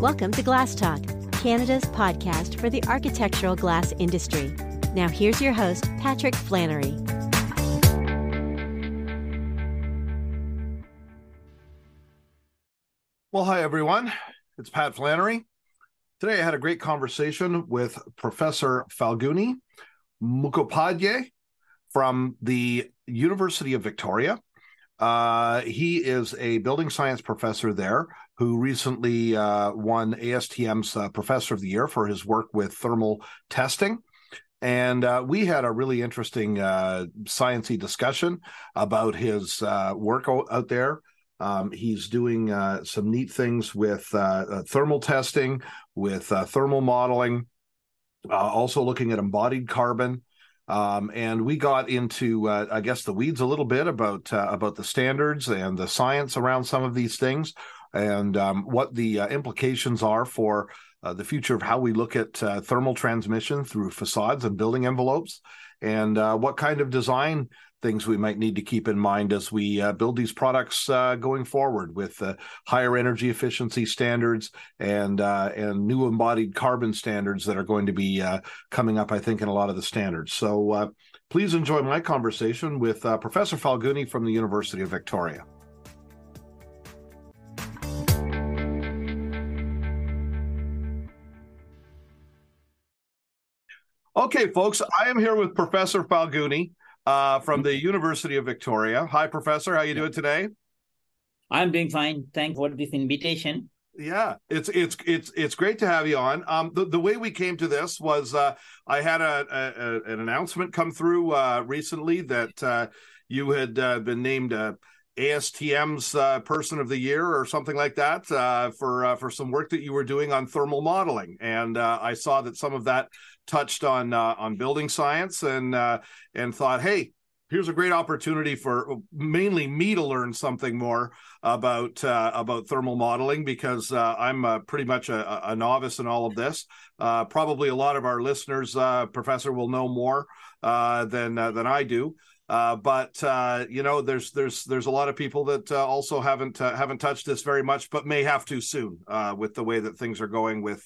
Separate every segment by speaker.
Speaker 1: Welcome to Glass Talk, Canada's podcast for the architectural glass industry. Now, here's your host, Patrick Flannery.
Speaker 2: Well, hi, everyone. It's Pat Flannery. Today, I had a great conversation with Professor Phalguni Mukhopadhyay from the University of Victoria. Uh, he is a building science professor there who recently uh, won ASTM's uh, Professor of the Year for his work with thermal testing. And uh, we had a really interesting uh, sciencey discussion about his uh, work out there. Um, he's doing uh, some neat things with uh, thermal testing, with thermal modeling, also looking at embodied carbon. Um, and we got into, I guess, the weeds a little bit about about the standards and the science around some of these things and um, what the uh, implications are for uh, the future of how we look at uh, thermal transmission through facades and building envelopes, and uh, what kind of design things we might need to keep in mind as we uh, build these products uh, going forward with higher energy efficiency standards and and new embodied carbon standards that are going to be coming up, I think, in a lot of the standards. So please enjoy my conversation with Professor Phalguni from the University of Victoria. Okay, folks, I am here with Professor Phalguni uh, from the University of Victoria. Hi, Professor. How you doing today?
Speaker 3: I'm doing fine. Thanks for this invitation.
Speaker 2: Yeah, it's it's it's it's great to have you on. Um, the, the way we came to this was uh, I had a, a, an announcement come through uh, recently that uh, you had uh, been named uh, ASTM's uh, Person of the Year or something like that uh, for uh, for some work that you were doing on thermal modeling, and uh, I saw that some of that touched on uh, on building science, and uh, and thought, hey, here's a great opportunity for mainly me to learn something more about about thermal modeling because I'm pretty much a, a, novice in all of this. probably a lot of our listeners, Professor, will know more than than I do. Uh, but uh, you know, there's there's there's a lot of people that uh, also haven't uh, haven't touched this very much, but may have to soon uh, with the way that things are going with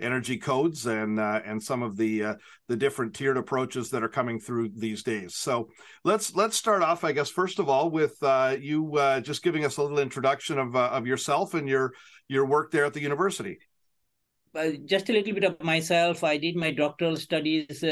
Speaker 2: energy codes and uh, and some of the uh, the different tiered approaches that are coming through these days. So let's let's start off, I guess, first of all, with uh, you just giving us a little introduction of of yourself and your your work there at the university.
Speaker 3: just a little bit of myself. I did my doctoral studies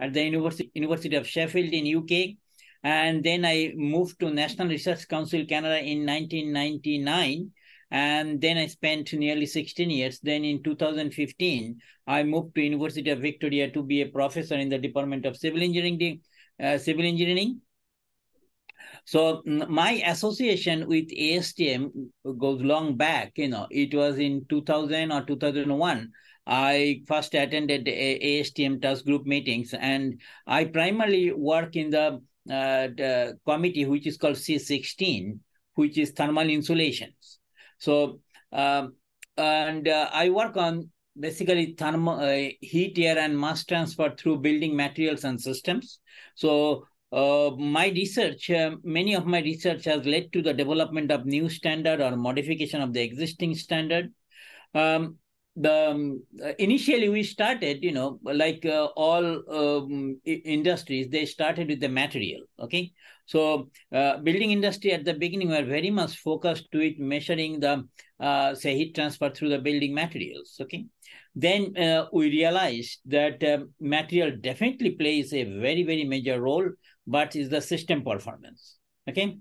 Speaker 3: at the University, University of Sheffield in UK. And then I moved to National Research Council Canada in 1999. And then I spent nearly 16 years. Then in 2015, I moved to University of Victoria to be a professor in the Department of Civil Engineering. Uh, civil Engineering. So my association with ASTM goes long back. You know, it was in 2000 or 2001 I first attended ASTM task group meetings, and I primarily work in the, uh, the committee which is called C16, which is thermal insulations. So, um, and uh, I work on basically thermal uh, heat, air, and mass transfer through building materials and systems. So uh, my research, uh, many of my research has led to the development of new standard or modification of the existing standard. Um, the um, initially we started you know like uh, all um, industries they started with the material okay? So uh, building industry at the beginning were very much focused to it measuring the uh, say heat transfer through the building materials okay? Then uh, we realized that um, material definitely plays a very very major role but is the system performance okay?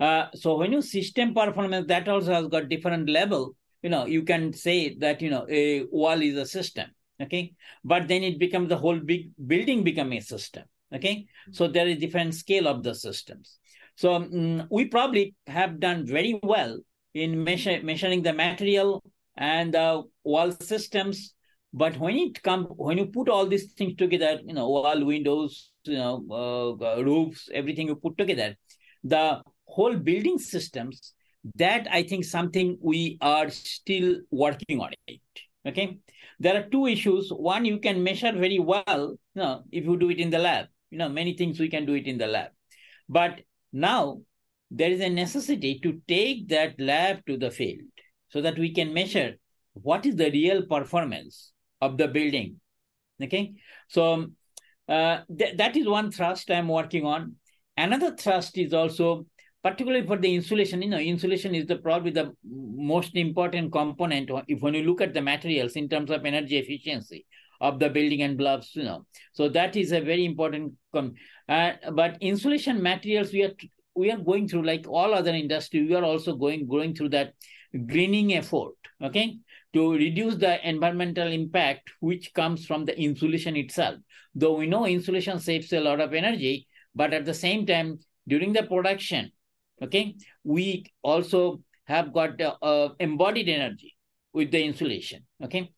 Speaker 3: Uh, so when you system performance that also has got different level you know you can say that you know a wall is a system okay? But then it becomes the whole big building become a system okay? Mm-hmm. so there is different scale of the systems. So um, we probably have done very well in measure, measuring the material and the wall systems. But when it come when you put all these things together you know wall windows you know uh, roofs everything you put together the whole building systems that i think something we are still working on it okay there are two issues one you can measure very well you know, if you do it in the lab you know many things we can do it in the lab but now there is a necessity to take that lab to the field so that we can measure what is the real performance of the building. Okay, so uh, th- that is one thrust I'm working on. Another thrust is also particularly for the insulation. You know, insulation is the probably the most important component if when you look at the materials in terms of energy efficiency of the building and blocks. You know, so that is a very important. Com- uh, but insulation materials we are we are going through like all other industry. We are also going going through that greening effort. Okay, to reduce the environmental impact which comes from the insulation itself. Though we know insulation saves a lot of energy, but at the same time, during the production, okay, we also have got uh, uh, embodied energy with the insulation. Okay,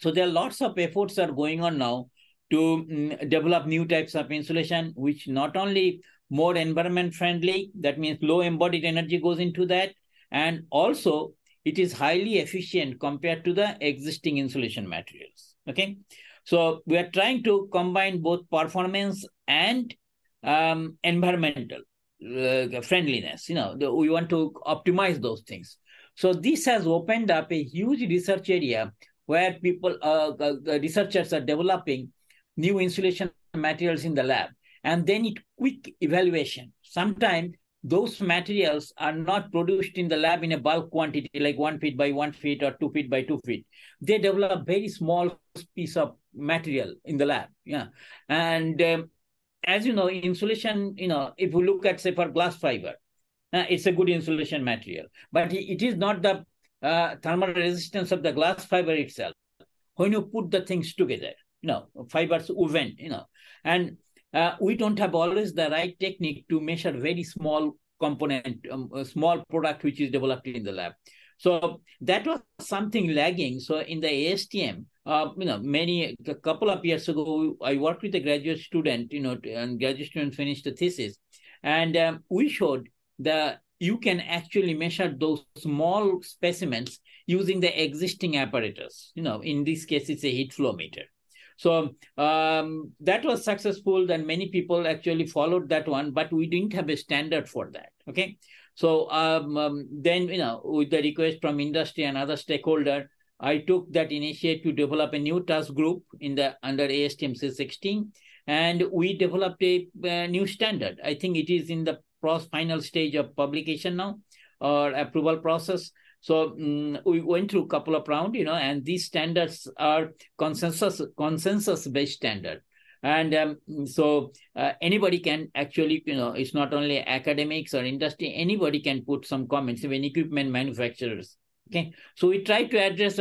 Speaker 3: so there are lots of efforts are going on now to mm, develop new types of insulation, which not only more environment friendly, that means low embodied energy goes into that, and also it is highly efficient compared to the existing insulation materials. Okay, so we are trying to combine both performance and um, environmental uh, friendliness. You know, the, we want to optimize those things. So this has opened up a huge research area where people, uh, uh, researchers are developing new insulation materials in the lab, and they need quick evaluation. Sometimes those materials are not produced in the lab in a bulk quantity, like one feet by one feet or two feet by two feet. They develop very small piece of material in the lab. Yeah, and um, as you know, insulation. You know, if you look at say for glass fiber, uh, it's a good insulation material, but it is not the uh, thermal resistance of the glass fiber itself. When you put the things together, you know, fibers woven, you know, and uh, we don't have always the right technique to measure very small component, um, small product which is developed in the lab. So that was something lagging. So in the ASTM, uh, you know, many a couple of years ago, I worked with a graduate student, you know, and graduate student finished the thesis, and um, we showed the you can actually measure those small specimens using the existing apparatus. You know, in this case, it's a heat flow meter. So um, that was successful. Then many people actually followed that one, but we didn't have a standard for that. Okay. So um, um, then, you know, with the request from industry and other stakeholder, I took that initiative to develop a new task group in the under ASTM C16, and we developed a, a new standard. I think it is in the final stage of publication now or approval process. So um, we went through a couple of rounds, you know, and these standards are consensus consensus based standard. And um, so uh, anybody can actually, you know, it's not only academics or industry, anybody can put some comments, even equipment manufacturers. Okay. So we try to address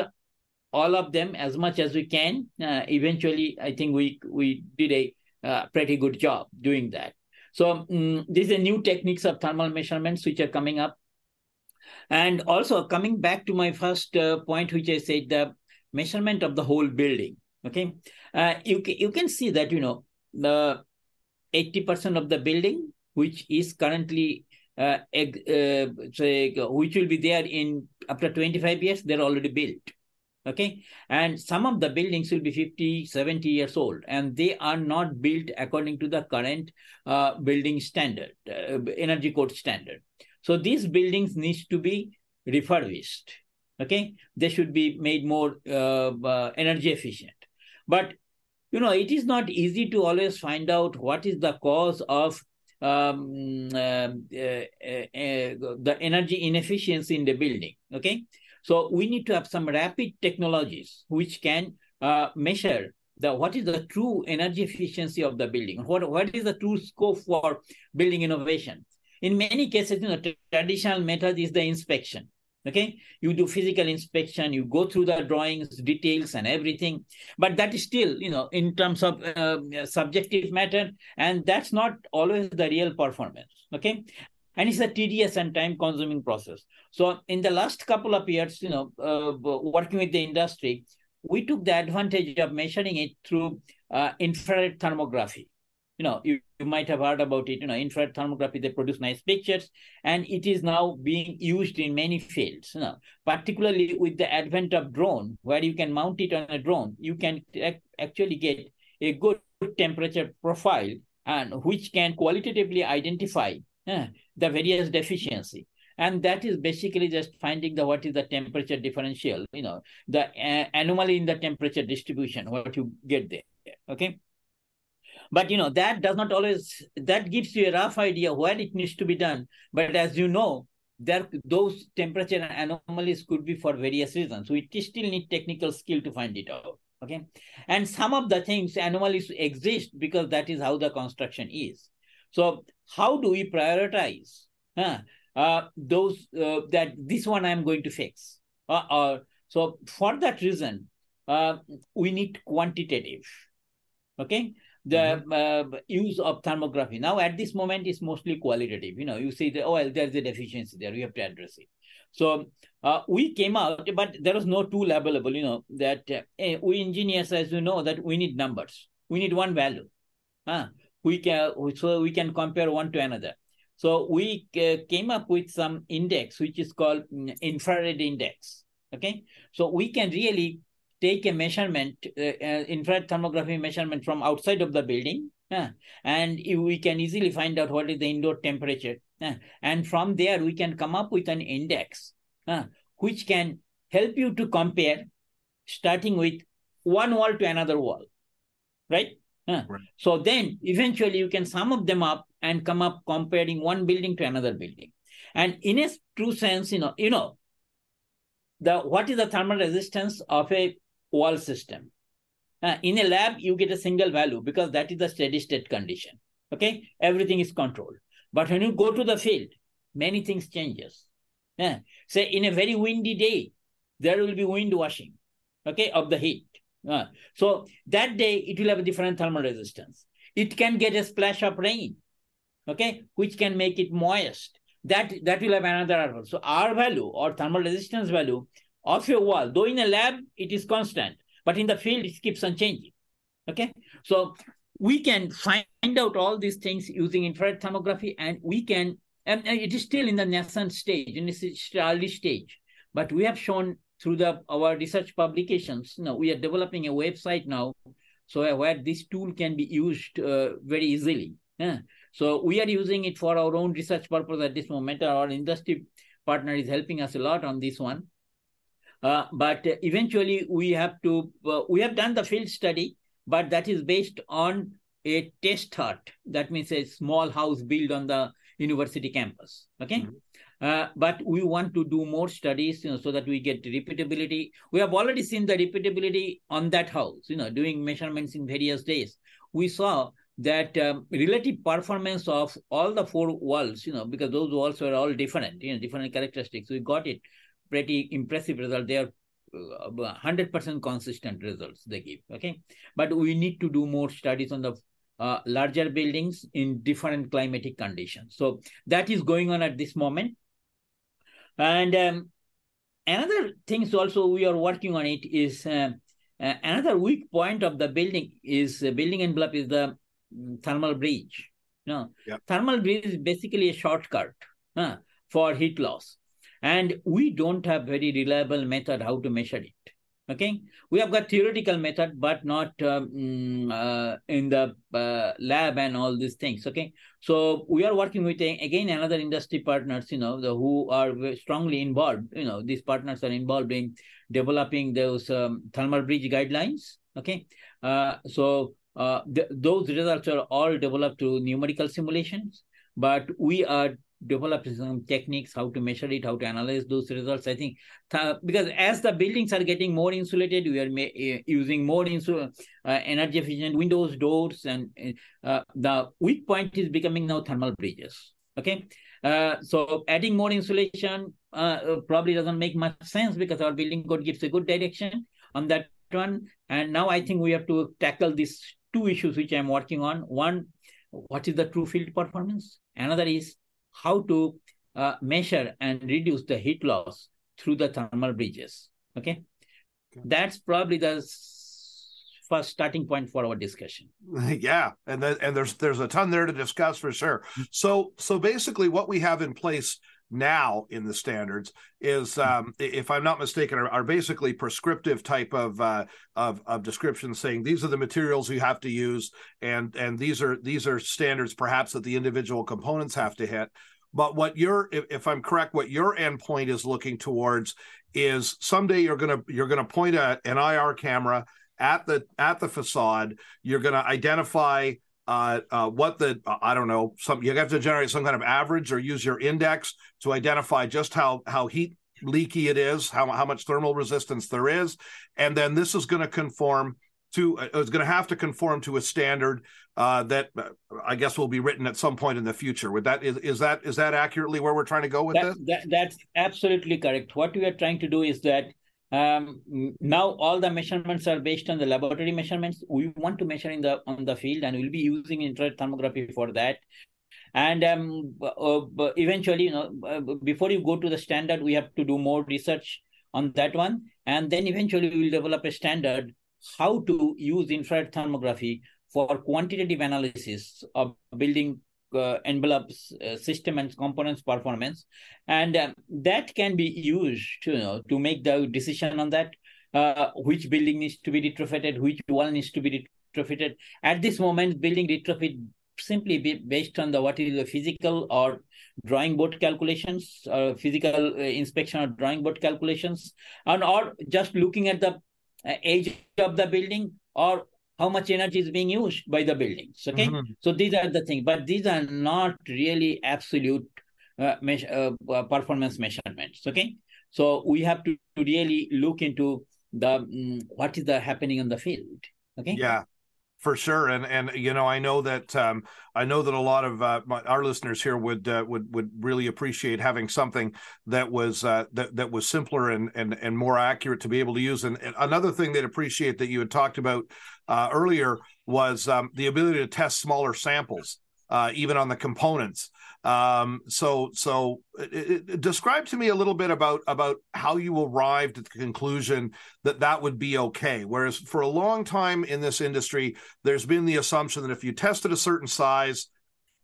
Speaker 3: all of them as much as we can. Uh, eventually, I think we we did a uh, pretty good job doing that. So um, these are new techniques of thermal measurements which are coming up. And also coming back to my first uh, point, which I said, the measurement of the whole building. Okay, uh, you you can see that you know the eighty percent of the building which is currently uh, uh, which will be there in after 25 years they're already built. Okay? And some of the buildings will be 50 70 years old and they are not built according to the current uh, building standard uh, energy code standard. So these buildings needs to be refurbished. Okay, they should be made more uh, uh, energy efficient. But you know, it is not easy to always find out what is the cause of um, uh, uh, uh the energy inefficiency in the building. Okay, so we need to have some rapid technologies which can uh, measure the what is the true energy efficiency of the building. What what is the true scope for building innovation? In many cases, you know, traditional method is the inspection. Okay, you do physical inspection, you go through the drawings, details, and everything, but that is still, you know, in terms of uh, subjective matter, and that's not always the real performance. Okay, and it's a tedious and time consuming process. So in the last couple of years you know uh, working with the industry we took the advantage of measuring it through uh, infrared thermography you know you, you might have heard about it you know infrared thermography they produce nice pictures and it is now being used in many fields you know. Particularly with the advent of drone where you can mount it on a drone you can actually get a good temperature profile and which can qualitatively identify uh, the various deficiency. And that is basically just finding the what is the temperature differential you know the uh, anomaly in the temperature distribution what you get there okay but you know that does not always that gives you a rough idea where it needs to be done. But as you know there those temperature anomalies could be for various reasons. We still need technical skill to find it out. Okay? And some of the things anomalies exist because that is how the construction is. So how do we prioritize huh, uh, those uh, that this one i'm going to fix? Uh, uh, so for that reason uh, we need quantitative. Okay the mm-hmm. uh, use of thermography. Now at this moment is mostly qualitative. You know you see that oh well there's a deficiency there. We have to address it. So uh, we came out but there was no tool available you know that uh, eh, we engineers as you know that we need numbers. We need one value. Huh? we can so we can compare one to another. So we uh, came up with some index which is called mm, infrared index. Okay? So we can really take a measurement, uh, uh, infrared thermography measurement from outside of the building, uh, and we can easily find out what is the indoor temperature. Uh, and from there, we can come up with an index which can help you to compare starting with one wall to another wall, right? Right? So then eventually you can sum up them up and come up comparing one building to another building. And in a true sense, you know, you know, the what is the thermal resistance of a wall system. Uh, in a lab, you get a single value because that is the steady state condition. Okay, everything is controlled. But when you go to the field, many things changes. Uh, say in a very windy day, there will be wind washing, okay, of the heat. Uh, so that day it will have a different thermal resistance. It can get a splash of rain, okay, which can make it moist. That that will have another R. value. So R value or thermal resistance value of your wall. Though in a lab, it is constant, but in the field, it keeps on changing. Okay. So we can find out all these things using infrared thermography, and we can, and it is still in the nascent stage, in its early stage, but we have shown through the our research publications. You know, we are developing a website now, so where this tool can be used uh, very easily. Yeah. So we are using it for our own research purpose at this moment. Our industry partner is helping us a lot on this one. Uh, but eventually we have to, uh, we have done the field study, but that is based on a test hut. That means a small house built on the university campus. Okay. Mm-hmm. Uh, but we want to do more studies you know, so that we get repeatability. We have already seen the repeatability on that house, you know, doing measurements in various days. We saw that um, relative performance of all the four walls, you know, because those walls were all different, you know, different characteristics. We got it pretty impressive result. They are 100% uh, consistent results they give. Okay. But we need to do more studies on the uh, larger buildings in different climatic conditions. So that is going on at this moment. And um, another things also we are working on it is uh, uh, another weak point of the building is uh, building envelope is the mm, thermal bridge. No, yep. thermal bridge is basically a shortcut uh, for heat loss and we don't have very reliable method how to measure it. Okay? We have got theoretical method but not um, mm, uh, in the uh, lab and all these things. Okay? So we are working with again another industry partners you know the, who are strongly involved. You know these partners are involved in developing those um, thermal bridge guidelines. Okay? Uh, so uh, th- those results are all developed through numerical simulations. But we are develop some techniques how to measure it how to analyze those results i think th- because as the buildings are getting more insulated we are ma- uh, using more uh, energy efficient windows doors and uh, the weak point is becoming now thermal bridges okay? Uh, so adding more insulation uh, uh, probably doesn't make much sense because our building code gives a good direction on that one. And now i think we have to tackle these two issues which i'm working on. One what is the true field performance? Another is how to uh, measure and reduce the heat loss through the thermal bridges. Okay, okay. that's probably the first starting point for our discussion.
Speaker 2: Yeah, and then, and there's there's a ton there to discuss for sure. So so basically, what we have in place now in the standards is, um, if I'm not mistaken, are, are basically prescriptive type of, uh, of of descriptions saying these are the materials you have to use, and and these are these are standards perhaps that the individual components have to hit. but what you're if, if i'm correct what your endpoint is looking towards is someday you're gonna you're gonna point a, an ir camera at the at the facade you're gonna identify uh, uh, what the I don't know some you have to generate some kind of average or use your index to identify just how how heat leaky it is, how how much thermal resistance there is, and then this is going to conform to uh, is going to have to conform to a standard uh, that uh, I guess will be written at some point in the future. With that, is, is that is that accurately where we're trying to go with
Speaker 3: that,
Speaker 2: this?
Speaker 3: That, that's absolutely correct. What we are trying to do is that um, now all the measurements are based on the laboratory measurements. We want to measure in the on the field, and we'll be using infrared thermography for that. And um, uh, eventually, you know, before you go to the standard, we have to do more research on that one, and then eventually we will develop a standard how to use infrared thermography for quantitative analysis of building uh, envelopes uh, system and components performance. And um, that can be used to, you know, to make the decision on that uh, which building needs to be retrofitted which one needs to be retrofitted. At this moment building retrofit simply be based on the what is the physical or drawing board calculations or uh, physical uh, inspection or drawing board calculations and or just looking at the uh, age of the building or how much energy is being used by the buildings okay? Mm-hmm. so these are the things but these are not really absolute uh, me- uh, uh, performance measurements okay? So we have to, to really look into the um, what is the happening in the field okay?
Speaker 2: Yeah for sure. And and you know i know that um, i know that a lot of uh, my, our listeners here would uh, would would really appreciate having something that was uh, that that was simpler and and and more accurate to be able to use. And, and another thing they'd appreciate that you had talked about uh, earlier was um, the ability to test smaller samples uh, even on the components um, so, so it, it, describe to me a little bit about about how you arrived at the conclusion that that would be okay. Whereas for a long time in this industry, there's been the assumption that if you tested a certain size,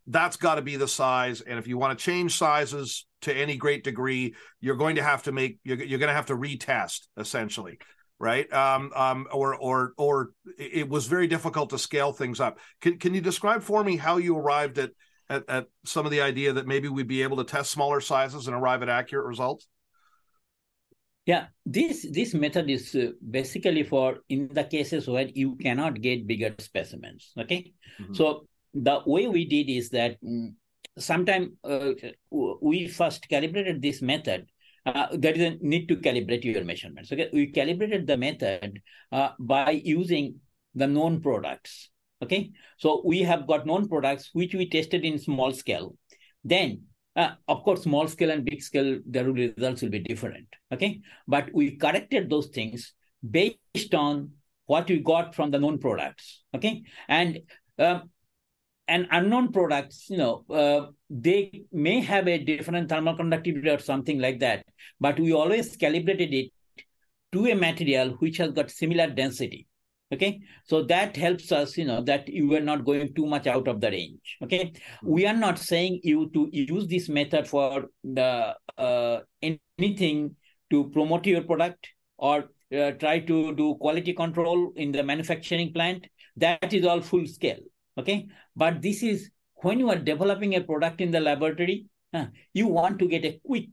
Speaker 2: that's got to be the size, and if you want to change sizes to any great degree, you're going to have to make you're, you're going to have to retest essentially right? Um, um, or or or it was very difficult to scale things up. Can can you describe for me how you arrived at at, at some of the idea that maybe we'd be able to test smaller sizes and arrive at accurate results?
Speaker 3: Yeah, this this method is uh, basically for in the cases where you cannot get bigger specimens. Okay, mm-hmm. so the way we did is that um, sometime uh, we first calibrated this method. Uh, there is a need to calibrate your measurements. Okay, we calibrated the method uh, by using the known products. Okay, so we have got known products which we tested in small scale. Then, uh, of course, small scale and big scale, the results will be different. Okay, but we corrected those things based on what we got from the known products. Okay, and um, and unknown products, you know, uh, they may have a different thermal conductivity or something like that, but we always calibrated it to a material which has got similar density okay? So that helps us you know that you are not going too much out of the range. Okay? Mm-hmm. we are not saying you to use this method for the uh, anything to promote your product or uh, try to do quality control in the manufacturing plant. That is all full scale. Okay? But this is when you are developing a product in the laboratory uh, you want to get a quick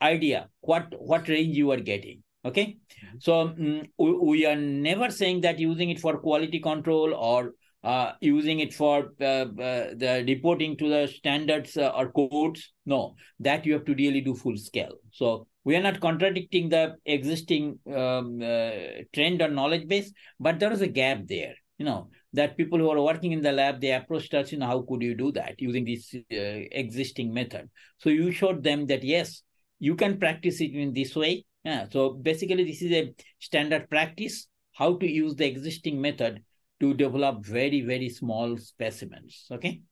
Speaker 3: idea what what range you are getting okay? So um, we, we, are never saying that using it for quality control or uh, using it for uh, uh, the reporting to the standards uh, or codes. No that you have to really do full scale. So we are not contradicting the existing um, uh, trend or knowledge base but there is a gap there you know that people who are working in the lab they approached us you know how could you do that using this uh, existing method? So you showed them that yes you can practice it in this way yeah, so basically, this is a standard practice how to use the existing method to develop very, very small specimens. Okay.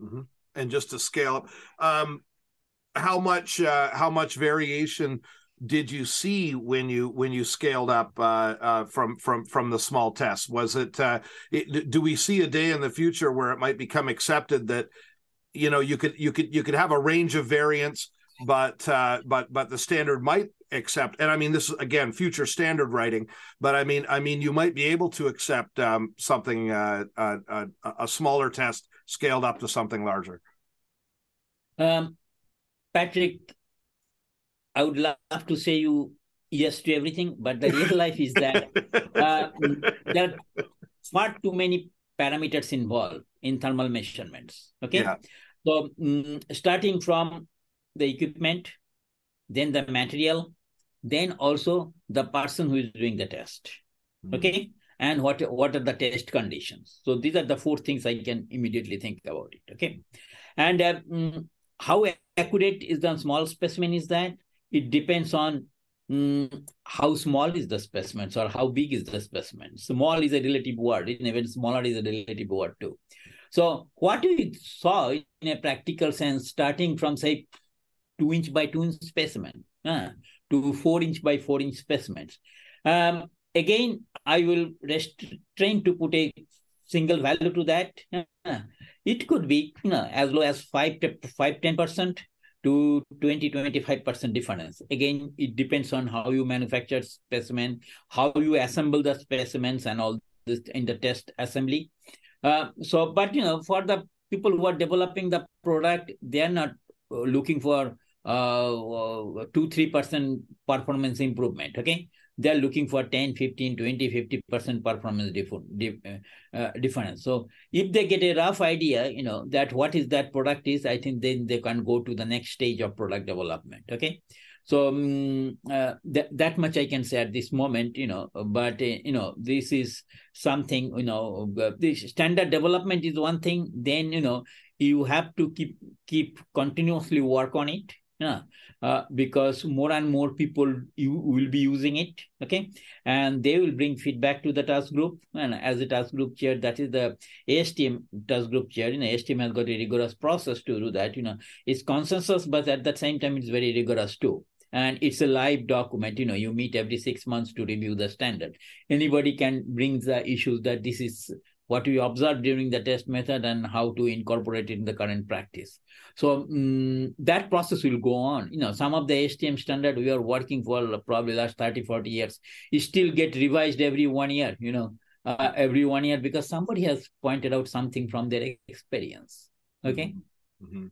Speaker 2: Mm-hmm. And just to scale up, um, how much uh, how much variation did you see when you when you scaled up uh, uh, from from from the small test? Was it, uh, it, do we see a day in the future where it might become accepted that you know you could you could you could have a range of variants but uh, but but the standard might accept and i mean this is again future standard writing but i mean i mean you might be able to accept um, something uh, uh, a smaller test scaled up to something larger
Speaker 3: Um, Patrick, I would love to say you yes to everything, but the real life is that uh, there are far too many parameters involved in thermal measurements. Okay. Yeah. So, um, starting from the equipment, then the material, then also the person who is doing the test. Mm-hmm. Okay. And what, what are the test conditions? So, these are the four things I can immediately think about it. Okay. And uh, um, how accurate is the small specimen is that? It depends on Mm, how small is the specimen or how big is the specimen small is a relative word even smaller is a relative word too so what we saw in a practical sense starting from say two inch by two inch specimen uh, to four inch by four inch specimens. Um, again i will restrain to put a single value to that uh, it could be you know, as low as 5 to 5 10 percent to 20 25% difference. Again it depends on how you manufacture specimen how you assemble the specimens and all this in the test assembly. Uh, so but you know for the people who are developing the product they are not uh, looking for uh, 2 3% performance improvement okay? They're looking for 10 15 20 50 percent performance dif- uh, uh, difference. So if they get a rough idea you know that what is that product is i think then they can go to the next stage of product development okay? So um, uh, that, that much i can say at this moment you know but uh, you know this is something you know uh, the standard development is one thing then you know you have to keep keep continuously work on it yeah. Uh, because more and more people you will be using it okay? And they will bring feedback to the task group. And as a task group chair that is the astm task group chair you know astm has got a rigorous process to do that you know. It's consensus but at the same time it's very rigorous too. And it's a live document you know you meet every six months to review the standard. Anybody can bring the issues that this is what we observed during the test method and how to incorporate it in the current practice. So um, that process will go on. You know, some of the ASTM standard we are working for probably last 30, 40 years, it still get revised every one year, you know, uh, every one year because somebody has pointed out something from their experience. Okay. Mm-hmm.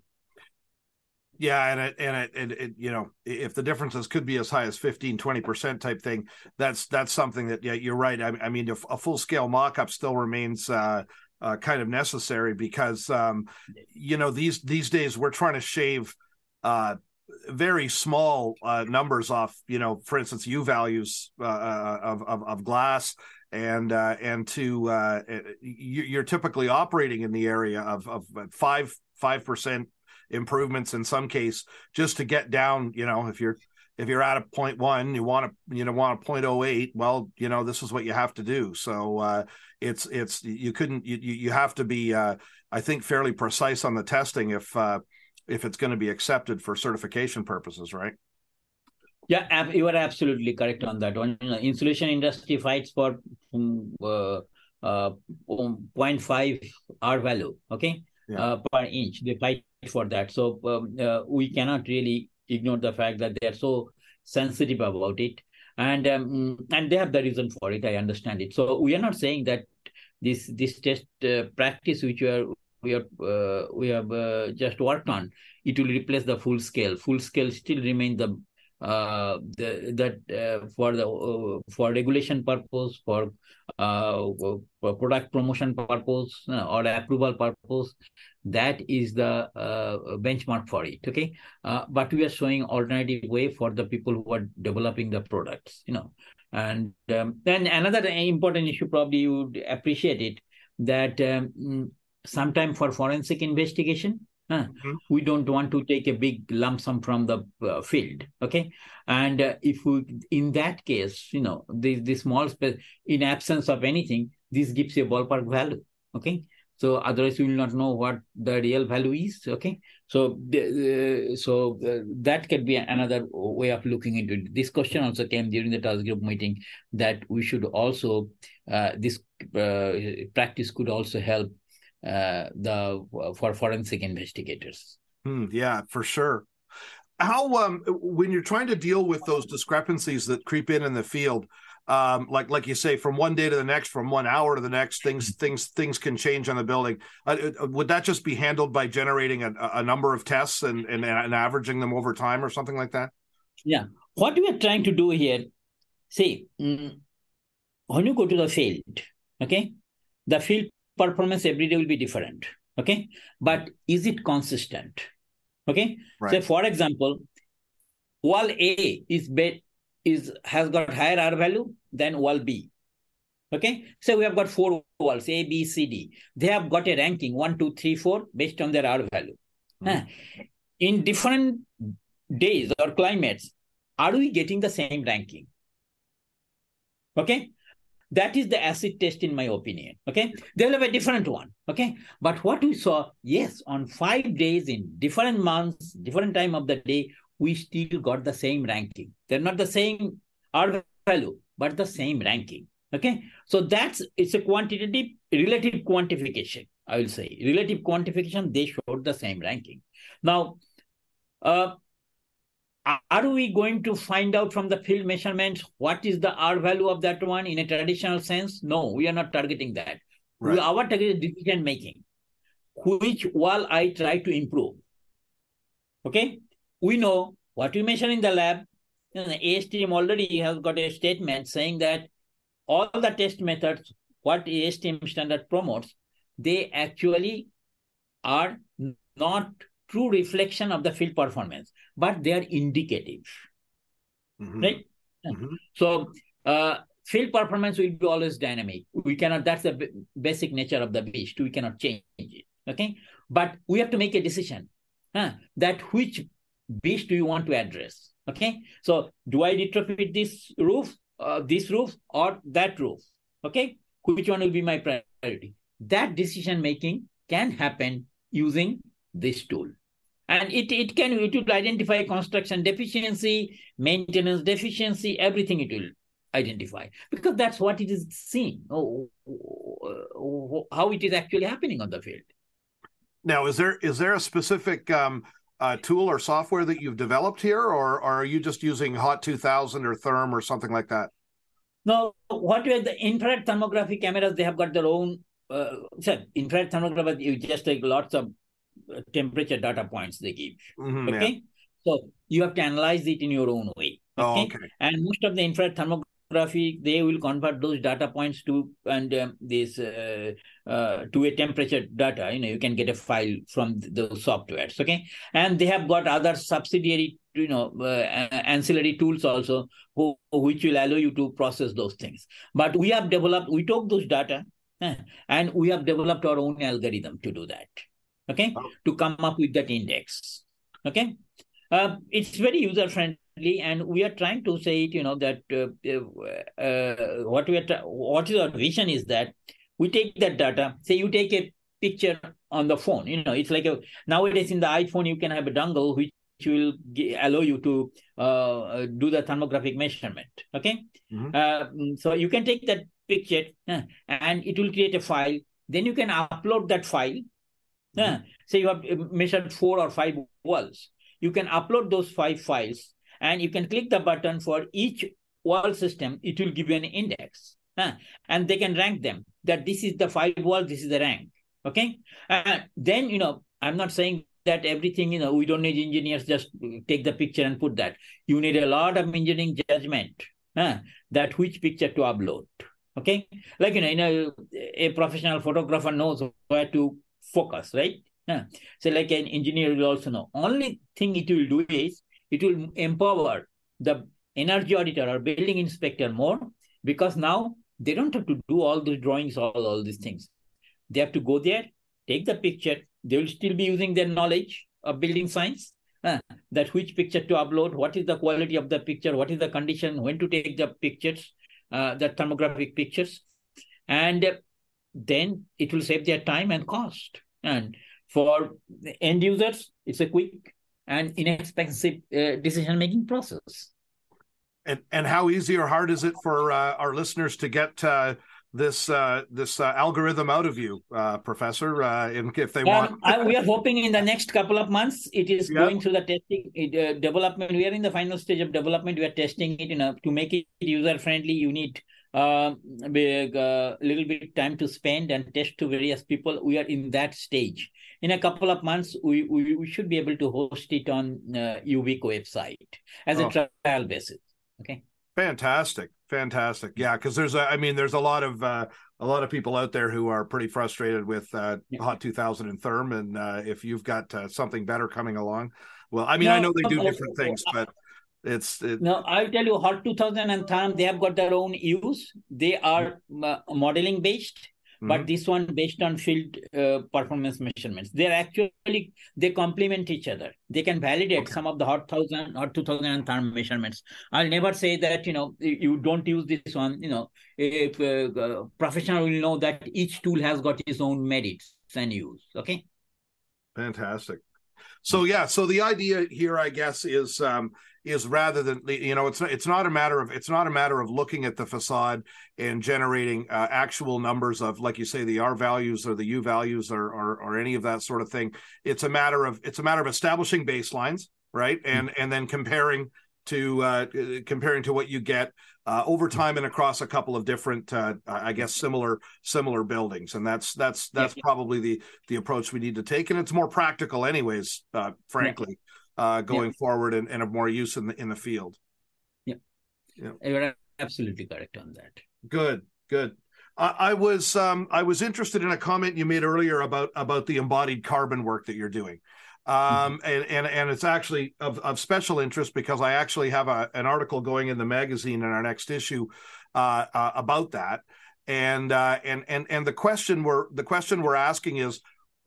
Speaker 2: Yeah, and it, and it, it, it, you know, if the differences could be as high as 15, 20 percent type thing, that's that's something that yeah, you're right. I, I mean, a, full scale mock up still remains uh, uh, kind of necessary because um, you know these these days we're trying to shave uh, very small uh, numbers off. You know, for instance, U values uh, uh, of, of, of glass and uh, and to uh, you're typically operating in the area of of five five percent improvements in some case just to get down you know if you're if you're at a point one you want to you know want a point oh eight well you know this is what you have to do. So uh it's it's you couldn't you you have to be uh i think fairly precise on the testing if uh if it's going to be accepted for certification purposes right?
Speaker 3: Yeah you are absolutely correct on that one. Insulation industry fights for um, uh, uh, 0.5 r value okay? Yeah. uh, per inch. They fight for that. So um, uh, we cannot really ignore the fact that they are so sensitive about it, and um, and they have the reason for it. I understand it. So we are not saying that this this test uh, practice which we are we are uh, we have uh, just worked on it will replace the full scale. Full scale still remain the uh, the, that uh, for the uh, for regulation purpose for uh, for product promotion purpose or approval purpose that is the uh, benchmark for it okay but we are showing alternative way for the people who are developing the products you know and um, then another important issue probably you would appreciate it that um, sometime for forensic investigation Mm-hmm. We don't want to take a big lump sum from the uh, field. Okay. And uh, if we, in that case, you know, the, the small space, in absence of anything, this gives you a ballpark value. Okay. So otherwise, you will not know what the real value is. Okay. So, uh, so that could be another way of looking into it. This question also came during the task group meeting that we should also, uh, this uh, practice could also help uh, the for forensic investigators.
Speaker 2: Hmm, yeah, for sure. How um, when you're trying to deal with those discrepancies that creep in in the field, um, like like you say, from one day to the next, from one hour to the next, things things things can change on the building. Uh, uh would that just be handled by generating a, a number of tests and, and, and averaging them over time, or something like that?
Speaker 3: Yeah, what we are trying to do here, see, mm, when you go to the field, okay, the field performance every day will be different, okay, but is it consistent? Okay, right. so for example, wall A is bet is has got higher R value than wall B. Okay, so we have got four walls A, B, C, D. They have got a ranking one, two, three, four based on their R value. Mm-hmm. In different days or climates, are we getting the same ranking? Okay, that is the acid test, in my opinion. Okay, they will have a different one. Okay, but what we saw, yes, on five days in different months, different time of the day, we still got the same ranking. They're not the same R value, but the same ranking. Okay, so that's it's a quantitative relative quantification. I will say relative quantification. They showed the same ranking. Now, uh, are we going to find out from the field measurements what is the R value of that one in a traditional sense? No, we are not targeting that. Right. We, our target is decision making. Which wall I try to improve. Okay, we know what we measure in the lab. Know, the ASTM already has got a statement saying that all the test methods, what ASTM standard promotes, they actually are not true reflection of the field performance, but they are indicative. Mm-hmm. Right? Mm-hmm. So, uh, field performance will be always dynamic. We cannot, that's the b- basic nature of the beast. We cannot change it. Okay. But we have to make a decision huh, that which beast do you want to address? Okay, so do I retrofit this roof, uh, this roof, or that roof? Okay, which one will be my priority? That decision making can happen using this tool. And it, it can it will identify construction deficiency, maintenance deficiency, everything it will identify because that's what it is seeing, oh, how it is actually happening on the field.
Speaker 2: Now, is there is there a specific um, uh, tool or software that you've developed here, or, or are you just using Hot 2000 or Therm or something like that?
Speaker 3: No, what with the infrared thermography cameras, they have got their own. Uh, so infrared thermography, you just take lots of uh, temperature data points they give. Mm-hmm, okay, yeah. so you have to analyze it in your own way.
Speaker 2: Oh, okay? Oh, okay.
Speaker 3: And most of the infrared thermography they will convert those data points to and um, this uh, uh, to a temperature data you know you can get a file from the softwares okay? And they have got other subsidiary you know uh, ancillary tools also who, which will allow you to process those things. But we have developed we took those data eh, and we have developed our own algorithm to do that okay? Oh. to come up with that index okay? Uh, it's very user friendly and we are trying to say it you know that uh, uh, what we are tra- what is our vision is that we take that data say you take a picture on the phone you know it's like a nowadays in the iphone you can have a dongle which will g- allow you to uh, do the thermographic measurement okay? Mm-hmm. Uh, so you can take that picture uh, and it will create a file. Then you can upload that file uh, mm-hmm. say you have measured four or five walls. You can upload those five files and you can click the button for each wall system it will give you an index huh? and they can rank them that this is the five wall this is the rank okay and then you know i'm not saying that everything you know we don't need engineers just take the picture and put that you need a lot of engineering judgment huh? that which picture to upload okay like you know, you know a professional photographer knows where to focus right huh? so like an engineer will also know only thing it will do is it will empower the energy auditor or building inspector more because now they don't have to do all these drawings, all, all these things. They have to go there, take the picture. They will still be using their knowledge of building science. Uh, that which picture to upload, what is the quality of the picture, what is the condition, when to take the pictures, uh, the thermographic pictures, and then it will save their time and cost. And for end users, it's a quick and inexpensive uh, decision making process.
Speaker 2: And and how easy or hard is it for uh, our listeners to get uh, this uh, this uh, algorithm out of you, uh, Professor, uh, if they
Speaker 3: um,
Speaker 2: want.
Speaker 3: I, we are hoping in the next couple of months it is yeah. going through the testing uh, development. We are in the final stage of development. We are testing it. You know, to make it user friendly, you need a uh, little bit time to spend and test to various people. We are in that stage. In a couple of months, we we, we should be able to host it on uh, UVic website as oh. a trial basis. Okay.
Speaker 2: Fantastic, fantastic. Yeah, because there's a, I mean, there's a lot of uh, a lot of people out there who are pretty frustrated with uh, yeah. Hot 2000 and Therm, and uh, if you've got uh, something better coming along, well, I mean, no, I know they do different things, but it's it...
Speaker 3: no. I'll tell you, Hot 2000 and Therm, they have got their own use. They are uh, modeling based but mm-hmm. this one based on field uh, performance measurements. They're actually they complement each other. They can validate okay. some of the hot 1000 or 2000 and Therm measurements. I'll never say that you know you don't use this one you know. If uh, uh, professional will know that each tool has got its own merits and use okay?
Speaker 2: Fantastic. So yeah so the idea here i guess is um is rather than you know it's it's not a matter of it's not a matter of looking at the facade and generating uh, actual numbers of like you say the R values or the U values or, or or any of that sort of thing. It's a matter of it's a matter of establishing baselines, right, hmm. and mm-hmm. and then comparing to uh, comparing to what you get uh, over hmm. time and across a couple of different, uh, I guess, similar similar buildings, and that's that's that's yeah. probably the the approach we need to take, and it's more practical, anyways. Uh, frankly, uh, going yeah. forward and, and of more use in the in the field.
Speaker 3: Yeah, yeah, you're absolutely correct on that.
Speaker 2: Good, good. I, I was um, I was interested in a comment you made earlier about about the embodied carbon work that you're doing. Um, mm-hmm. and, and and it's actually of, of special interest because I actually have a, an article going in the magazine in our next issue uh, uh, about that. And uh, and and and the question we're the question we're asking is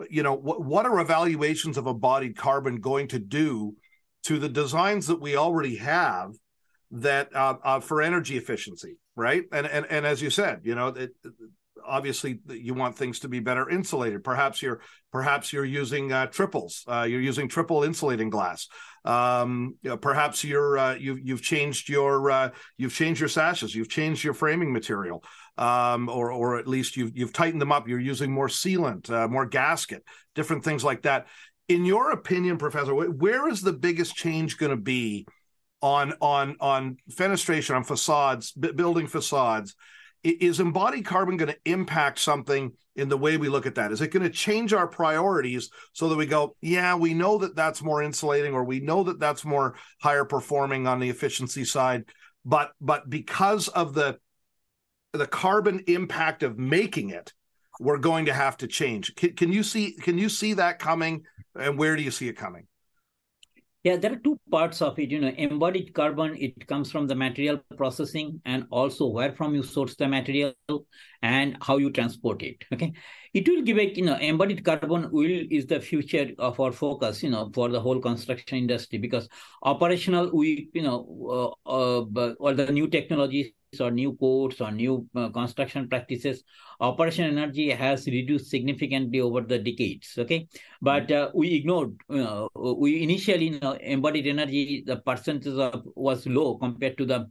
Speaker 2: you know what, what are evaluations of embodied carbon going to do to the designs that we already have that uh, uh, for energy efficiency right? And and and as you said you know it, obviously you want things to be better insulated. Perhaps you're perhaps you're using uh, triples uh, you're using triple insulating glass. Um, you know, perhaps you're uh, you've you've changed your uh, you've changed your sashes you've changed your framing material um, or or at least you've you've tightened them up. You're using more sealant, uh, more gasket, different things like that. In your opinion, Professor, where is the biggest change going to be on on on fenestration on facades, building facades? Is embodied carbon going to impact something in the way we look at that? Is it going to change our priorities so that we go, yeah, we know that that's more insulating, or we know that that's more higher performing on the efficiency side, but but because of the the carbon impact of making it we're going to have to change. Can, can you see can you see that coming? And where do you see it coming?
Speaker 3: Yeah there are two parts of it. You know embodied carbon it comes from the material processing and also where from you source the material and how you transport it okay? It will give a you know embodied carbon will is the future of our focus you know for the whole construction industry because operational we you know uh, uh, all the new technologies or new codes or new uh, construction practices, operation energy has reduced significantly over the decades. Okay, but uh, we ignored. Uh, we initially you know, embodied energy, the percentage of was low compared to the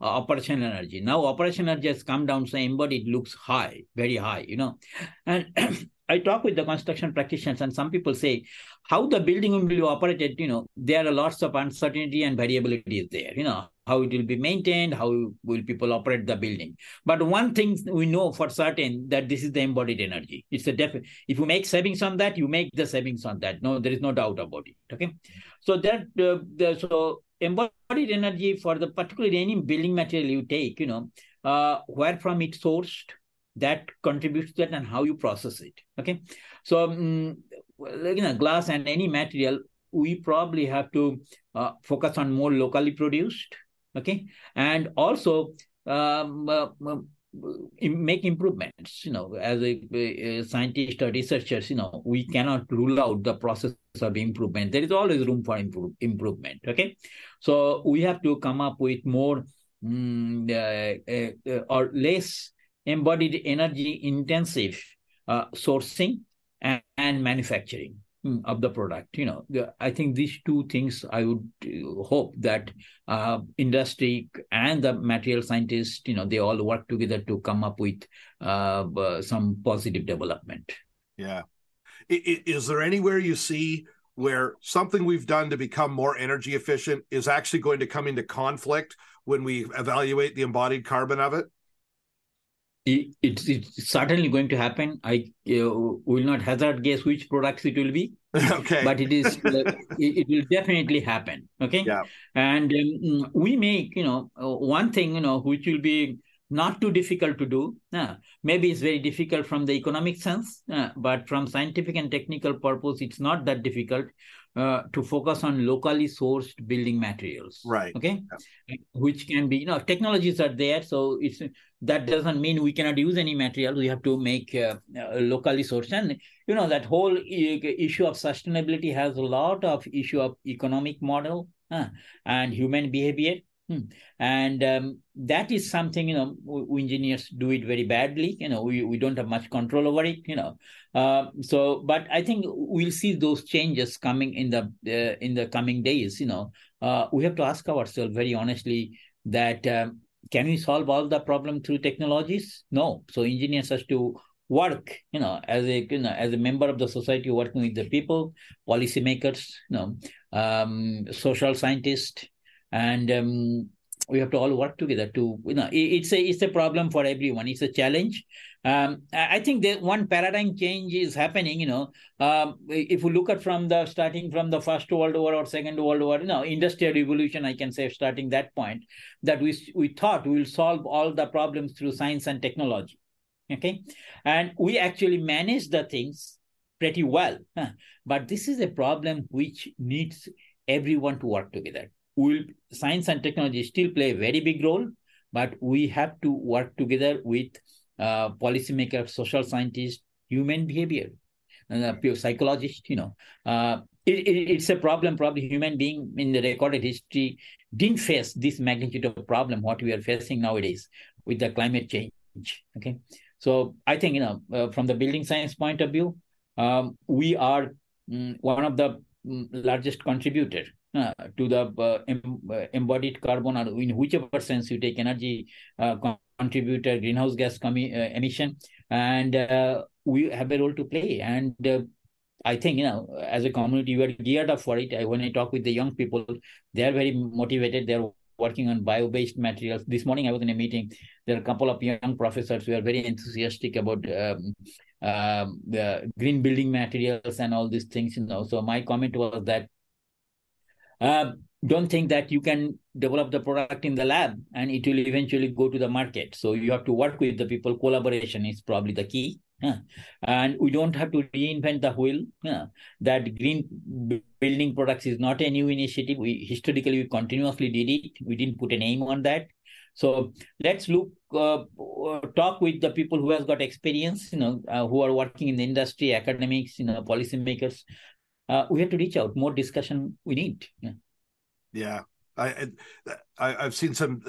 Speaker 3: uh, operation energy. Now operation energy has come down, so embodied looks high, very high. You know, and I talk with the construction practitioners, and some people say how the building will be operated. You know, there are lots of uncertainty and variability is there. You know, how it will be maintained, how will people operate the building. But one thing we know for certain that this is the embodied energy. It's a definite. If you make savings on that, you make the savings on that. No, there is no doubt about it. Okay, so that uh, the, so embodied energy for the particularly any building material you take, you know, uh, where from it sourced that contributes to that and how you process it okay so um, you know glass and any material we probably have to uh, focus on more locally produced okay? And also um, uh, um, make improvements you know as a, a, scientist or researchers you know we cannot rule out the process of improvement. There is always room for improve, improvement okay? So we have to come up with more mm, uh, uh, or less embodied energy intensive uh, sourcing and, and, manufacturing mm, of the product. You know, the, I think these two things I would uh, hope that uh, industry and the material scientists, you know, they all work together to come up with uh, some positive development.
Speaker 2: Yeah. Is there anywhere you see where something we've done to become more energy efficient is actually going to come into conflict when we evaluate the embodied carbon of it?
Speaker 3: It's, it's certainly going to happen. I uh, will not hazard guess which products it will be.
Speaker 2: okay.
Speaker 3: But it is uh, it, it, will definitely happen. Okay.
Speaker 2: Yeah.
Speaker 3: And um, we make you know uh, one thing you know which will be not too difficult to do. Uh, maybe it's very difficult from the economic sense, uh, but from scientific and technical purpose, it's not that difficult uh, to focus on locally sourced building materials.
Speaker 2: Right.
Speaker 3: Okay. Yeah. Which can be, you know, technologies are there, so it's that doesn't mean we cannot use any material. We have to make uh, uh, locally sourced, and you know that whole issue of sustainability has a lot of issue of economic model and human behavior Hmm. And um, that is something, you know, we, engineers do it very badly. You know, we, we don't have much control over it, you know. Uh, so, but I think we'll see those changes coming in the uh, in the coming days. You know, uh, we have to ask ourselves very honestly that um, can we solve all the problem through technologies? No. So engineers have to work, you know, as a you know as a member of the society, working with the people, policymakers, you know, um, social scientists, and um, we have to all work together to you know it's a it's a problem for everyone. It's a challenge. Um, i think that one paradigm change is happening you know. Um, if we look at from the starting from the first world war or second world war you know industrial revolution i can say starting that point that we we thought we will solve all the problems through science and technology. Okay? And we actually manage the things pretty well but this is a problem which needs everyone to work together will science and technology still play a very big role, but we have to work together with uh, policymakers, social scientists, human behavior, uh, psychologists. You know, uh, it, it, it's a problem. Probably human being in the recorded history didn't face this magnitude of problem what we are facing nowadays with the climate change. Okay, so I think you know uh, from the building science point of view, um, we are um, one of the um, largest contributor uh, to the uh, em- uh, embodied carbon or in whichever sense you take energy uh, contributor greenhouse gas commi- uh, emission and uh, we have a role to play and I think you know, as a community, we are geared up for it. I, when I talk with the young people, they are very motivated. They're working on bio-based materials. This morning, I was in a meeting. There are a couple of young professors who are very enthusiastic about um, um, the green building materials and all these things. You know, so my comment was that uh, don't think that you can develop the product in the lab and it will eventually go to the market. So you have to work with the people. Collaboration is probably the key. Yeah. And we don't have to reinvent the wheel. Yeah. That green building products is not a new initiative. We historically we continuously did it. We didn't put a name on that. So let's look, uh, talk with the people who has got experience, you know, uh, who are working in the industry, academics, you know, policymakers, uh, we have to reach out. More discussion we need. Yeah.
Speaker 2: Yeah. I, I have seen some,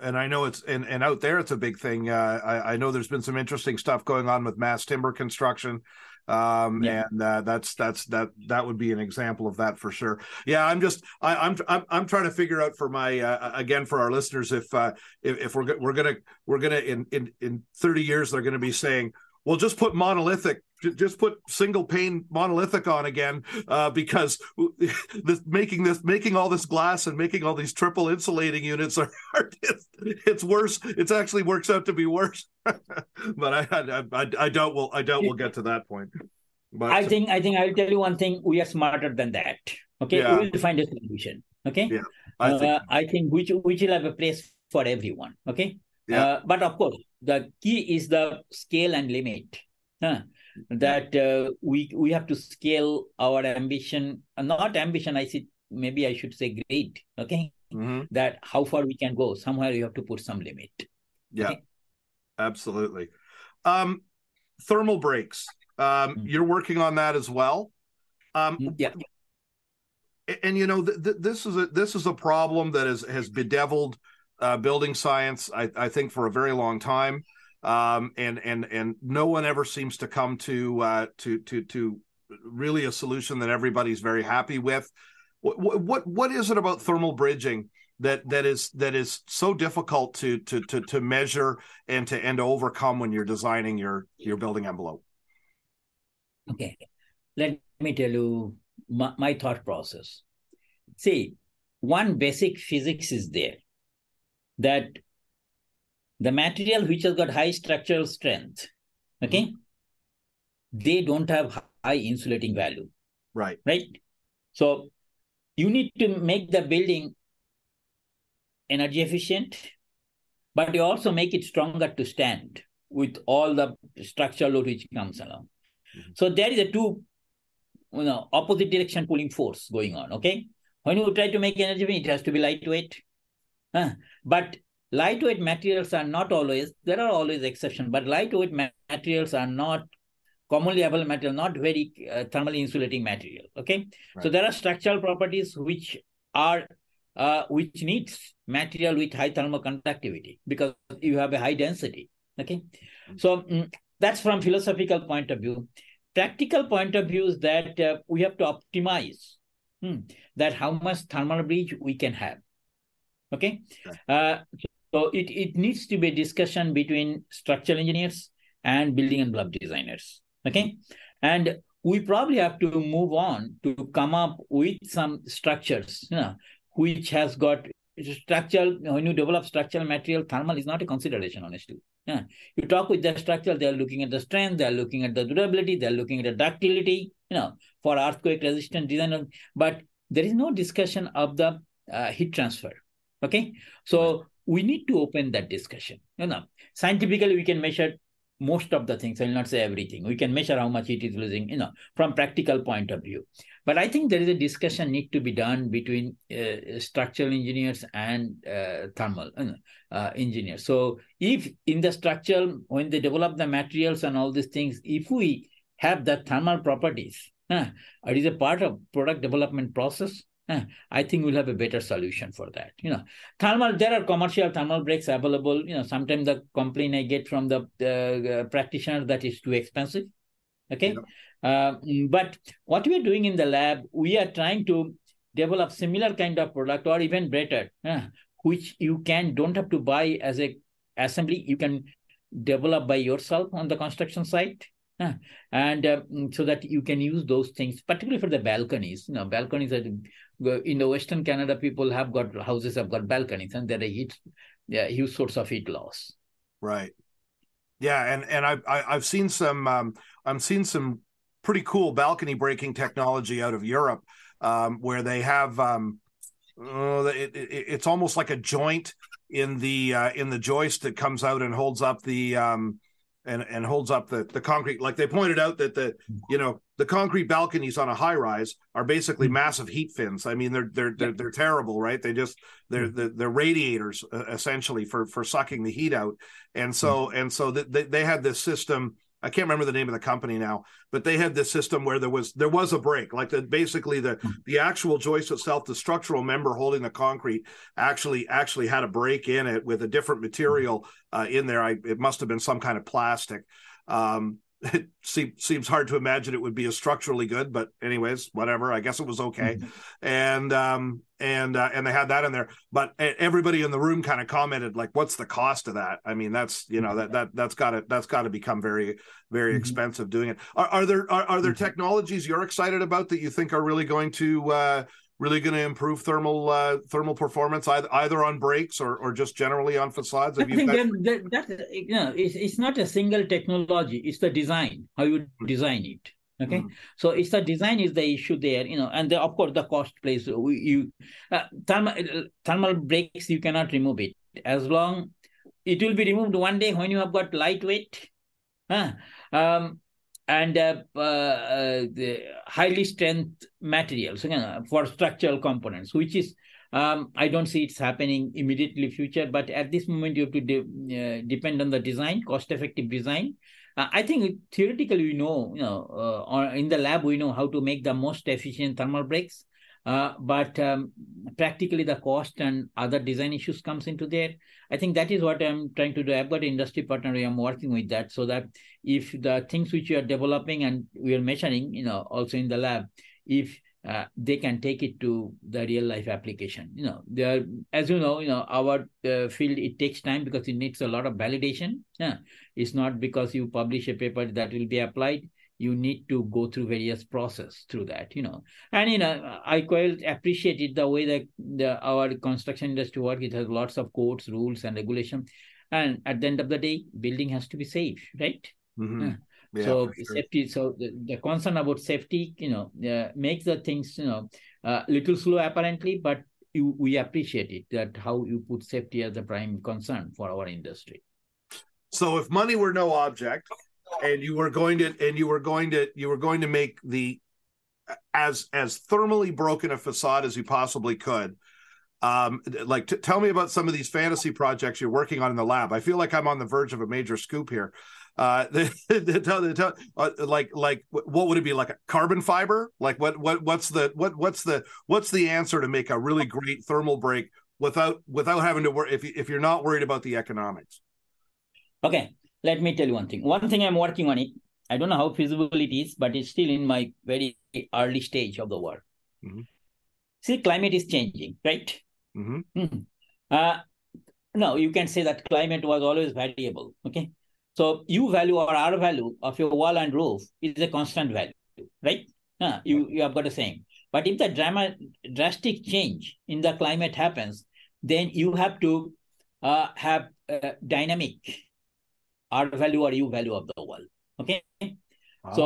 Speaker 2: and I know it's and, and out there it's a big thing. Uh, I, I know there's been some interesting stuff going on with mass timber construction, um, yeah. and uh, that's that's that that would be an example of that for sure. Yeah, I'm just I, I'm I'm I'm trying to figure out for my uh, again for our listeners if uh, if, if we're we're gonna we're gonna in in in 30 years they're gonna be saying well just put monolithic just put single pane monolithic on again uh, because this making this making all this glass and making all these triple insulating units are, are it's, it's, worse it's actually works out to be worse. But I, I i i don't will i don't will get to that point.
Speaker 3: But i think i think i'll tell you one thing we are smarter than that. Okay? Yeah. we will find a solution. Okay?
Speaker 2: Yeah i think, uh,
Speaker 3: I think which which will have a place for everyone. Okay yeah. Uh, but of course the key is the scale and limit huh? that uh, we we have to scale our ambition not ambition i see maybe i should say great okay mm-hmm. that how far we can go somewhere you have to put some limit
Speaker 2: yeah okay? absolutely um thermal breaks um mm-hmm. you're working on that as well
Speaker 3: um yeah
Speaker 2: and you know th- th- this is a this is a problem that has has bedeviled uh, building science I, I think for a very long time um, and and and no one ever seems to come to uh, to to to really a solution that everybody's very happy with. What what what is it about thermal bridging that that is that is so difficult to to to to measure and to and to overcome when you're designing your your building envelope?
Speaker 3: Okay, let me tell you my, my thought process. See, one basic physics is there that the material which has got high structural strength, okay, they don't have high insulating value.
Speaker 2: Right.
Speaker 3: Right. So you need to make the building energy efficient, but you also make it stronger to stand with all the structural load which comes along. Mm-hmm. So there is a two you know, opposite direction pulling force going on. Okay. When you try to make energy, it has to be lightweight. But lightweight materials are not always, there are always exceptions, but lightweight materials are not commonly available material, not very uh, thermally insulating material. Okay. Right. So there are structural properties which are uh, which needs material with high thermal conductivity because you have a high density. Okay, mm-hmm. so mm, that's from philosophical point of view. Practical point of view is that uh, we have to optimize hmm, that how much thermal bridge we can have. Okay, uh, so it, it needs to be a discussion between structural engineers and building and envelope designers. Okay, and we probably have to move on to come up with some structures you know, which has got structural when you develop structural material thermal is not a consideration honestly. Yeah. you talk with the structure they are looking at the strength they are looking at the durability they are looking at the ductility you know for earthquake resistant design. But there is no discussion of the uh, heat transfer okay? So we need to open that discussion. You know scientifically we can measure most of the things. I will not say everything. We can measure how much it is losing you know from practical point of view. But I think there is a discussion need to be done between uh, structural engineers and uh, thermal uh, engineers. So if in the structural, when they develop the materials and all these things, if we have the thermal properties, uh, it is a part of product development process. I think we'll have a better solution for that. You know, thermal. There are commercial thermal breaks available. You know, sometimes the complaint I get from the uh, practitioner that is too expensive. Okay, yeah. Uh, but what we are doing in the lab, we are trying to develop similar kind of product or even better, uh, which you can don't have to buy as a assembly. You can develop by yourself on the construction site. And uh, so that you can use those things, particularly for the balconies. You know, balconies are in the Western Canada. People have got houses have got balconies, and they're a heat, yeah, huge source of heat loss.
Speaker 2: Right. Yeah, and and I've I've seen some um, I'm seeing some pretty cool balcony breaking technology out of Europe, um, where they have um, uh, it, it, it's almost like a joint in the uh, in the joist that comes out and holds up the um, and and holds up the the concrete. Like they pointed out that the you know the concrete balconies on a high rise are basically mm-hmm. massive heat fins. I mean they're they're they're, they're terrible, right? They just they're mm-hmm. they're radiators uh, essentially for for sucking the heat out. And so and so they they had this system I can't remember the name of the company now, but they had this system where there was there was a break, like the basically the hmm. the actual joist itself, the structural member holding the concrete, actually actually had a break in it with a different material uh, in there. I, it must have been some kind of plastic. Um, it seems seems hard to imagine it would be as structurally good, but anyways, whatever. I guess it was okay, mm-hmm. and um, and uh, and they had that in there. But everybody in the room kind of commented like, "What's the cost of that?" I mean, that's you know that that that's got to that's got to become very very mm-hmm. expensive doing it. Are, are there are, are there mm-hmm. technologies you're excited about that you think are really going to uh, really going to improve thermal uh, thermal performance either, either on breaks or, or just generally on facades?
Speaker 3: Have I think that, that, that, you know, it's, it's not a single technology; it's the design, how you design it. Okay, mm so it's the design is the issue there, you know, and the, of course the cost plays. You uh, thermal thermal breaks you cannot remove it as long it will be removed one day when you have got lightweight. Huh? Um, and uh, uh, the highly strength materials for structural components, which is um, I don't see it's happening immediately future, but at this moment you have to de- uh, depend on the design, cost-effective design. Uh, I think theoretically we know, you know, uh, in the lab we know how to make the most efficient thermal breaks, Uh, but um, practically the cost and other design issues comes into there. I think that is what I'm trying to do. I've got an industry partner. I'm working with that so that if the things which we are developing and we are measuring, you know, also in the lab, if uh, they can take it to the real life application. You know, there, as you know, you know, our uh, field it takes time because it needs a lot of validation. Yeah, it's not because you publish a paper that will be applied you need to go through various process through that you know. And you know i quite appreciate it the way that the, our construction industry work it has lots of codes rules and regulation. And at the end of the day building has to be safe right?
Speaker 2: Mm-hmm.
Speaker 3: yeah, so sure. safety so the, the, concern about safety you know uh, makes the things you know a uh, little slow apparently but you, we appreciate it that how you put safety as a prime concern for our industry.
Speaker 2: So if money were no object and you were going to and you were going to you were going to make the as as thermally broken a facade as you possibly could. Um like t- tell me about some of these fantasy projects you're working on in the lab. I feel like i'm on the verge of a major scoop here. Uh tell, uh, like like what would it be like a carbon fiber? Like what what what's the what what's the what's the answer to make a really great thermal break without without having to worry if, if you're not worried about the economics?
Speaker 3: Okay let me tell you one thing. One thing I'm working on it. I don't know how feasible it is, but it's still in my very early stage of the work. Mm-hmm. See, climate is changing, right? Mm-hmm. Mm-hmm. Uh, no, you can say that climate was always variable. Okay, so U value or R value of your wall and roof is a constant value, right? Uh, you you have got the same. But if the drama, drastic change in the climate happens, then you have to uh, have dynamic R value or U value of the wall. Okay. So,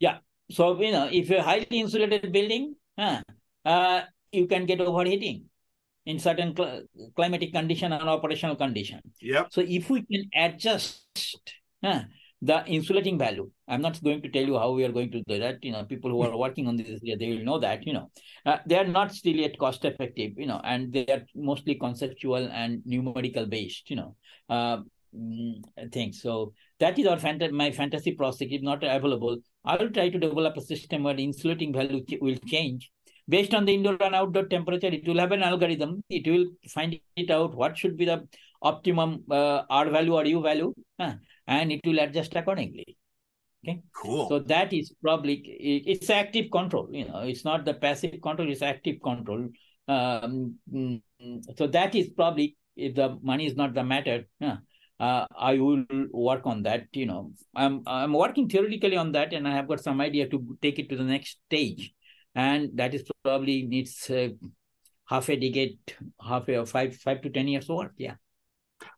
Speaker 3: yeah. So, you know, if you're highly insulated building, uh, uh, you can get overheating in certain cl- climatic condition and operational condition.
Speaker 2: Yep.
Speaker 3: So if we can adjust uh, the insulating value, I'm not going to tell you how we are going to do that. You know, people who are working on this, they will know that. You know, uh, they are not still yet cost effective. You know, and they are mostly conceptual and numerical based. You know, uh, things. So that is our fant- my fantasy project. If not available, I will try to develop a system where the insulating value will change based on the indoor and outdoor temperature. It will have an algorithm. It will find it out what should be the optimum uh, R value or U value, and it will adjust accordingly. Okay.
Speaker 2: Cool.
Speaker 3: So that is probably it's active control. You know, it's not the passive control; it's active control. Um, mm, so that is probably if the money is not the matter. Uh, I will work on that. You know, I'm I'm working theoretically on that, and I have got some idea to take it to the next stage, and that is probably needs uh, half a decade, half a five five to ten years work. Yeah.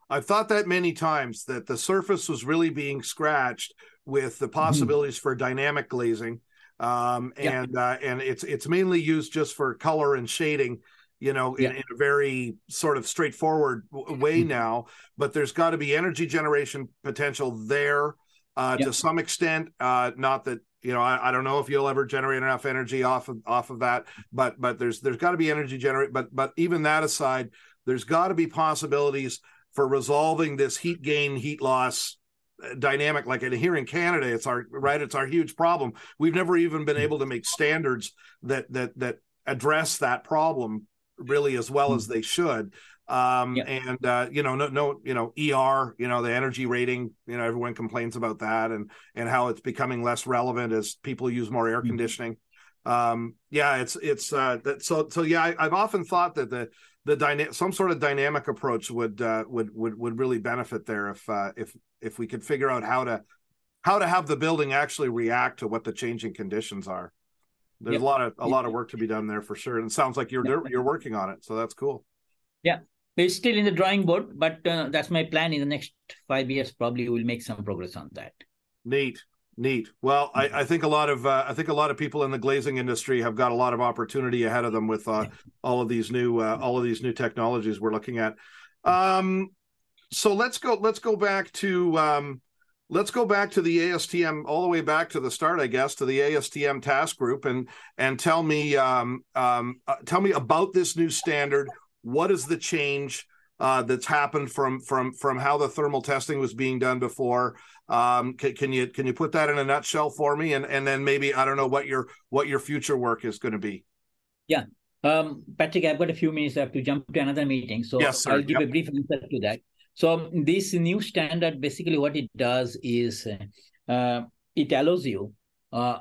Speaker 2: I've thought that many times that the surface was really being scratched with the mm-hmm. possibilities mm-hmm. for dynamic glazing, um, and yeah. uh, and it's it's mainly used just for color and shading you know, yeah. in, in, a very sort of straightforward way mm-hmm. now. But there's got to be energy generation potential there uh, to some extent. Uh, not that you know, I, I, don't know if you'll ever generate enough energy off of off of that, but but there's there's got to be energy generate. But but even that aside, there's got to be possibilities for resolving this heat gain, heat loss uh, dynamic like here in canada it's our right it's our huge problem we've never even been mm. able to make standards that that that address that problem really as well as hmm. they should. Um, and uh, you know, no, no, you know, ER, you know, the energy rating, you know, everyone complains about that and and how it's becoming less relevant as people use more air hmm. conditioning. Um, yeah, it's it's uh, that, so so yeah, I, have often thought that the the dyna- some sort of dynamic approach would uh, would would would really benefit there if uh, if if we could figure out how to how to have the building actually react to what the changing conditions are there's yep. a lot of a lot of work to be done there for sure and it sounds like you're you're working on it so that's cool.
Speaker 3: Yeah. It's still in the drawing board but uh, that's my plan. In the next five years probably we'll make some progress on that.
Speaker 2: Neat. Neat. Well I, I think a lot of uh, i think a lot of people in the glazing industry have got a lot of opportunity ahead of them with uh, yeah. all of these new uh, all of these new technologies we're looking at. Um so let's go let's go back to um let's go back to the ASTM all the way back to the start, I guess, to the ASTM task group, and and tell me um, um, uh, tell me about this new standard. What is the change uh, that's happened from from from how the thermal testing was being done before? Um, can, can, you can you put that in a nutshell for me, and and then maybe I don't know what your what your future work is going to be.
Speaker 3: Yeah. Um, Patrick, I've got a few minutes. I have to jump to another meeting. So
Speaker 2: yes,
Speaker 3: I'll give yep. a brief answer to that. So this new standard, basically what it does is uh, it allows you uh,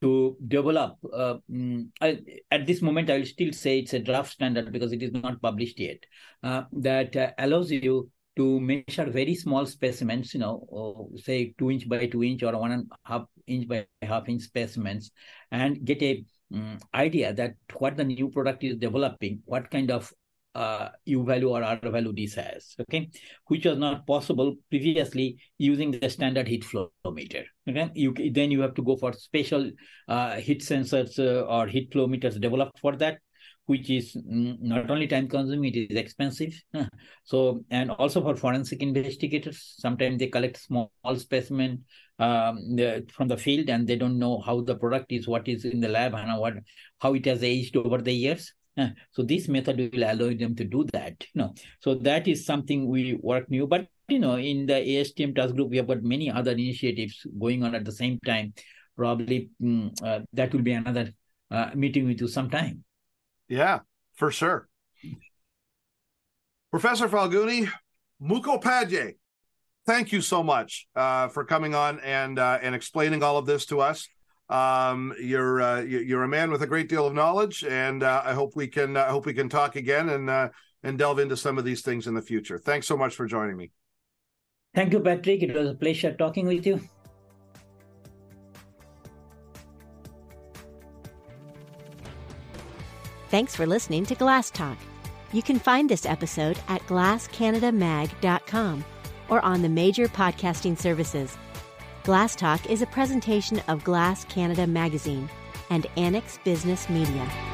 Speaker 3: to develop. Uh, mm, I, at this moment, I will still say it's a draft standard because it is not published yet. Uh, that uh, allows you to measure very small specimens, you know, say two inch by two inch or one and a half inch by half inch specimens, and get a um, idea that what the new product is developing, what kind of uh, U value or R value this has, okay, which was not possible previously using the standard heat flow meter. Okay, you then you have to go for special uh, heat sensors uh, or heat flow meters developed for that, which is not only time consuming, it is expensive. So, and also for forensic investigators, sometimes they collect small specimen um, the, from the field and they don't know how the product is, what is in the lab, and what how it has aged over the years. So this method will allow them to do that. You know, so that is something we work new. But you know, in the ASTM task group, we have got many other initiatives going on at the same time. Probably mm, uh, that will be another uh, meeting with you sometime.
Speaker 2: Yeah, for sure. Professor Phalguni, Mukhopadhyay, thank you so much uh, for coming on and uh, and explaining all of this to us. Um, you're uh, you're a man with a great deal of knowledge, and uh, I hope we can I hope we can talk again and uh, and delve into some of these things in the future. Thanks so much for joining me.
Speaker 3: Thank you, Patrick. It was a pleasure talking with you.
Speaker 1: Thanks for listening to Glass Talk. You can find this episode at glasscanadamag.com or on the major podcasting services. Glass Talk is a presentation of Glass Canada Magazine and Annex Business Media.